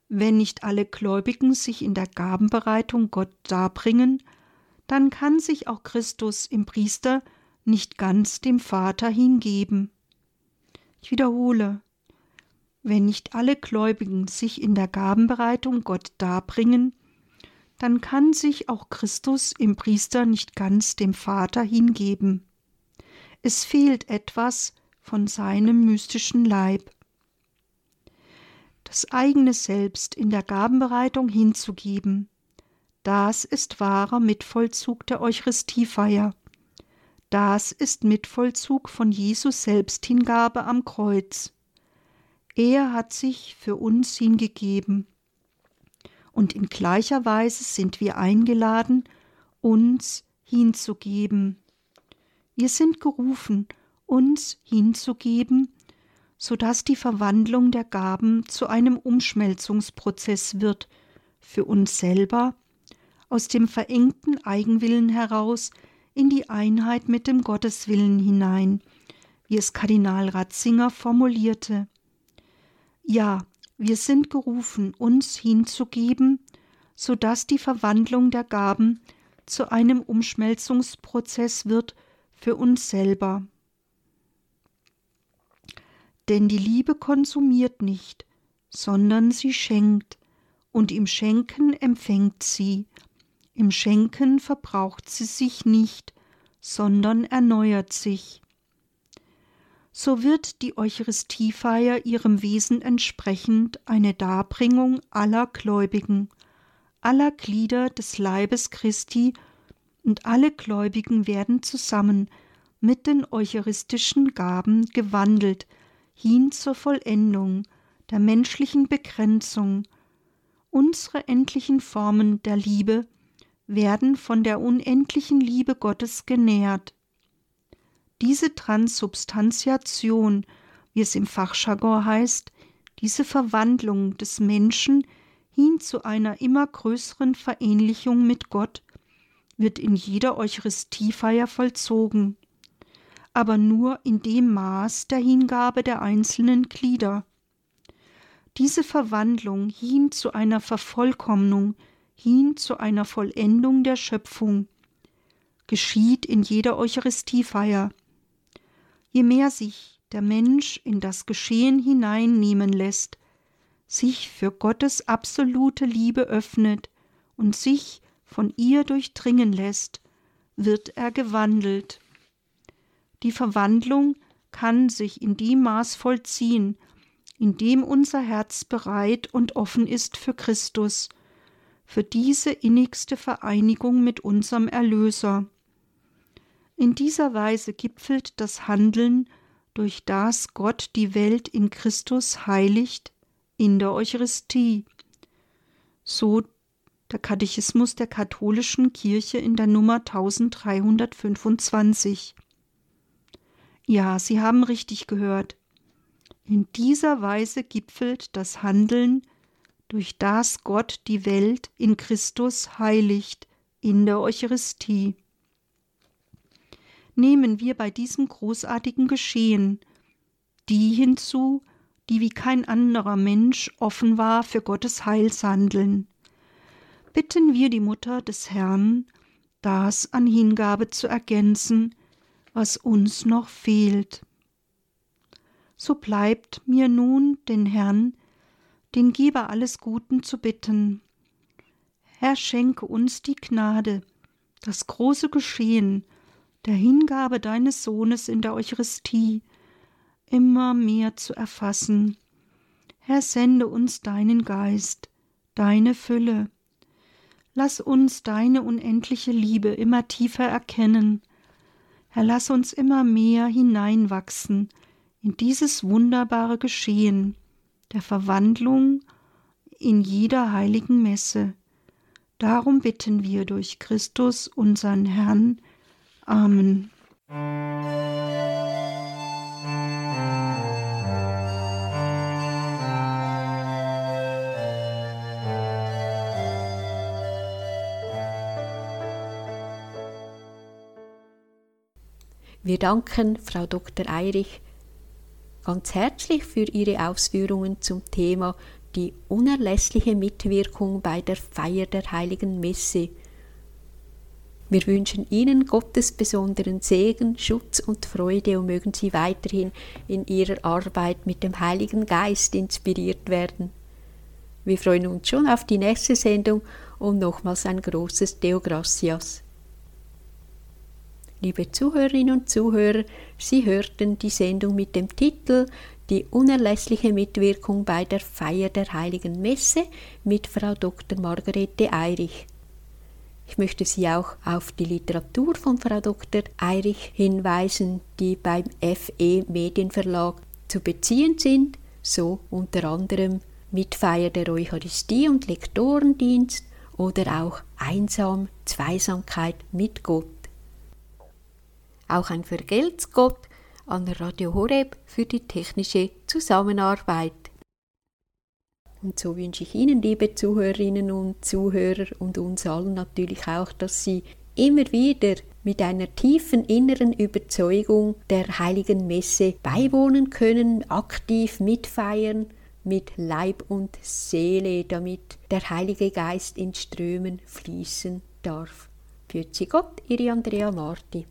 wenn nicht alle Gläubigen sich in der Gabenbereitung Gott darbringen, dann kann sich auch Christus im Priester nicht ganz dem Vater hingeben. Ich wiederhole, wenn nicht alle Gläubigen sich in der Gabenbereitung Gott darbringen, dann kann sich auch Christus im Priester nicht ganz dem Vater hingeben. Es fehlt etwas von seinem mystischen Leib. Das eigene Selbst in der Gabenbereitung hinzugeben, das ist wahrer Mitvollzug der Eucharistiefeier. Das ist Mitvollzug von Jesus Selbsthingabe am Kreuz. Er hat sich für uns hingegeben. Und in gleicher Weise sind wir eingeladen, uns hinzugeben. Wir sind gerufen, uns hinzugeben, so dass die Verwandlung der Gaben zu einem Umschmelzungsprozess wird, für uns selber, aus dem verengten Eigenwillen heraus in die Einheit mit dem Gotteswillen hinein, wie es Kardinal Ratzinger formulierte. Ja, wir sind gerufen, uns hinzugeben, so dass die Verwandlung der Gaben zu einem Umschmelzungsprozess wird für uns selber. Denn die Liebe konsumiert nicht, sondern sie schenkt, und im Schenken empfängt sie, im Schenken verbraucht sie sich nicht, sondern erneuert sich. So wird die Eucharistiefeier ihrem Wesen entsprechend eine Darbringung aller Gläubigen, aller Glieder des Leibes Christi und alle Gläubigen werden zusammen mit den eucharistischen Gaben gewandelt hin zur Vollendung der menschlichen Begrenzung. Unsere endlichen Formen der Liebe werden von der unendlichen Liebe Gottes genährt. Diese Transubstantiation, wie es im Fachjargon heißt, diese Verwandlung des Menschen hin zu einer immer größeren Verähnlichung mit Gott, wird in jeder Eucharistiefeier vollzogen, aber nur in dem Maß der Hingabe der einzelnen Glieder. Diese Verwandlung hin zu einer Vervollkommnung, hin zu einer Vollendung der Schöpfung, geschieht in jeder Eucharistiefeier. Je mehr sich der Mensch in das Geschehen hineinnehmen lässt, sich für Gottes absolute Liebe öffnet und sich von ihr durchdringen lässt, wird er gewandelt. Die Verwandlung kann sich in dem Maß vollziehen, in dem unser Herz bereit und offen ist für Christus, für diese innigste Vereinigung mit unserem Erlöser. In dieser Weise gipfelt das Handeln, durch das Gott die Welt in Christus heiligt, in der Eucharistie. So der Katechismus der katholischen Kirche in der Nummer 1325. Ja, Sie haben richtig gehört. In dieser Weise gipfelt das Handeln, durch das Gott die Welt in Christus heiligt, in der Eucharistie. Nehmen wir bei diesem großartigen Geschehen die hinzu, die wie kein anderer Mensch offen war für Gottes Heilshandeln. Bitten wir die Mutter des Herrn, das an Hingabe zu ergänzen, was uns noch fehlt. So bleibt mir nun den Herrn den Geber alles Guten zu bitten. Herr, schenke uns die Gnade, das große Geschehen der Hingabe deines Sohnes in der Eucharistie immer mehr zu erfassen. Herr, sende uns deinen Geist, deine Fülle. Lass uns deine unendliche Liebe immer tiefer erkennen. Herr, lass uns immer mehr hineinwachsen in dieses wunderbare Geschehen, der Verwandlung in jeder heiligen Messe. Darum bitten wir durch Christus, unseren Herrn. Amen. Wir danken Frau Dr. Eirich ganz herzlich für Ihre Ausführungen zum Thema die unerlässliche Mitwirkung bei der Feier der heiligen Messe. Wir wünschen Ihnen Gottes besonderen Segen, Schutz und Freude und mögen Sie weiterhin in Ihrer Arbeit mit dem Heiligen Geist inspiriert werden. Wir freuen uns schon auf die nächste Sendung und nochmals ein großes Deo Gracias. Liebe Zuhörerinnen und Zuhörer, Sie hörten die Sendung mit dem Titel Die unerlässliche Mitwirkung bei der Feier der Heiligen Messe mit Frau Dr. Margarete Eirich. Ich möchte Sie auch auf die Literatur von Frau Dr. Eirich hinweisen, die beim FE Medienverlag zu beziehen sind, so unter anderem Mitfeier der Eucharistie und Lektorendienst oder auch Einsam, Zweisamkeit mit Gott. Auch ein Vergelt's Gott an Radio Horeb für die technische Zusammenarbeit. Und so wünsche ich Ihnen, liebe Zuhörerinnen und Zuhörer und uns allen natürlich auch, dass Sie immer wieder mit einer tiefen inneren Überzeugung der heiligen Messe beiwohnen können, aktiv mitfeiern, mit Leib und Seele, damit der Heilige Geist in Strömen fließen darf. Für Gott, Ihre Andrea Marti.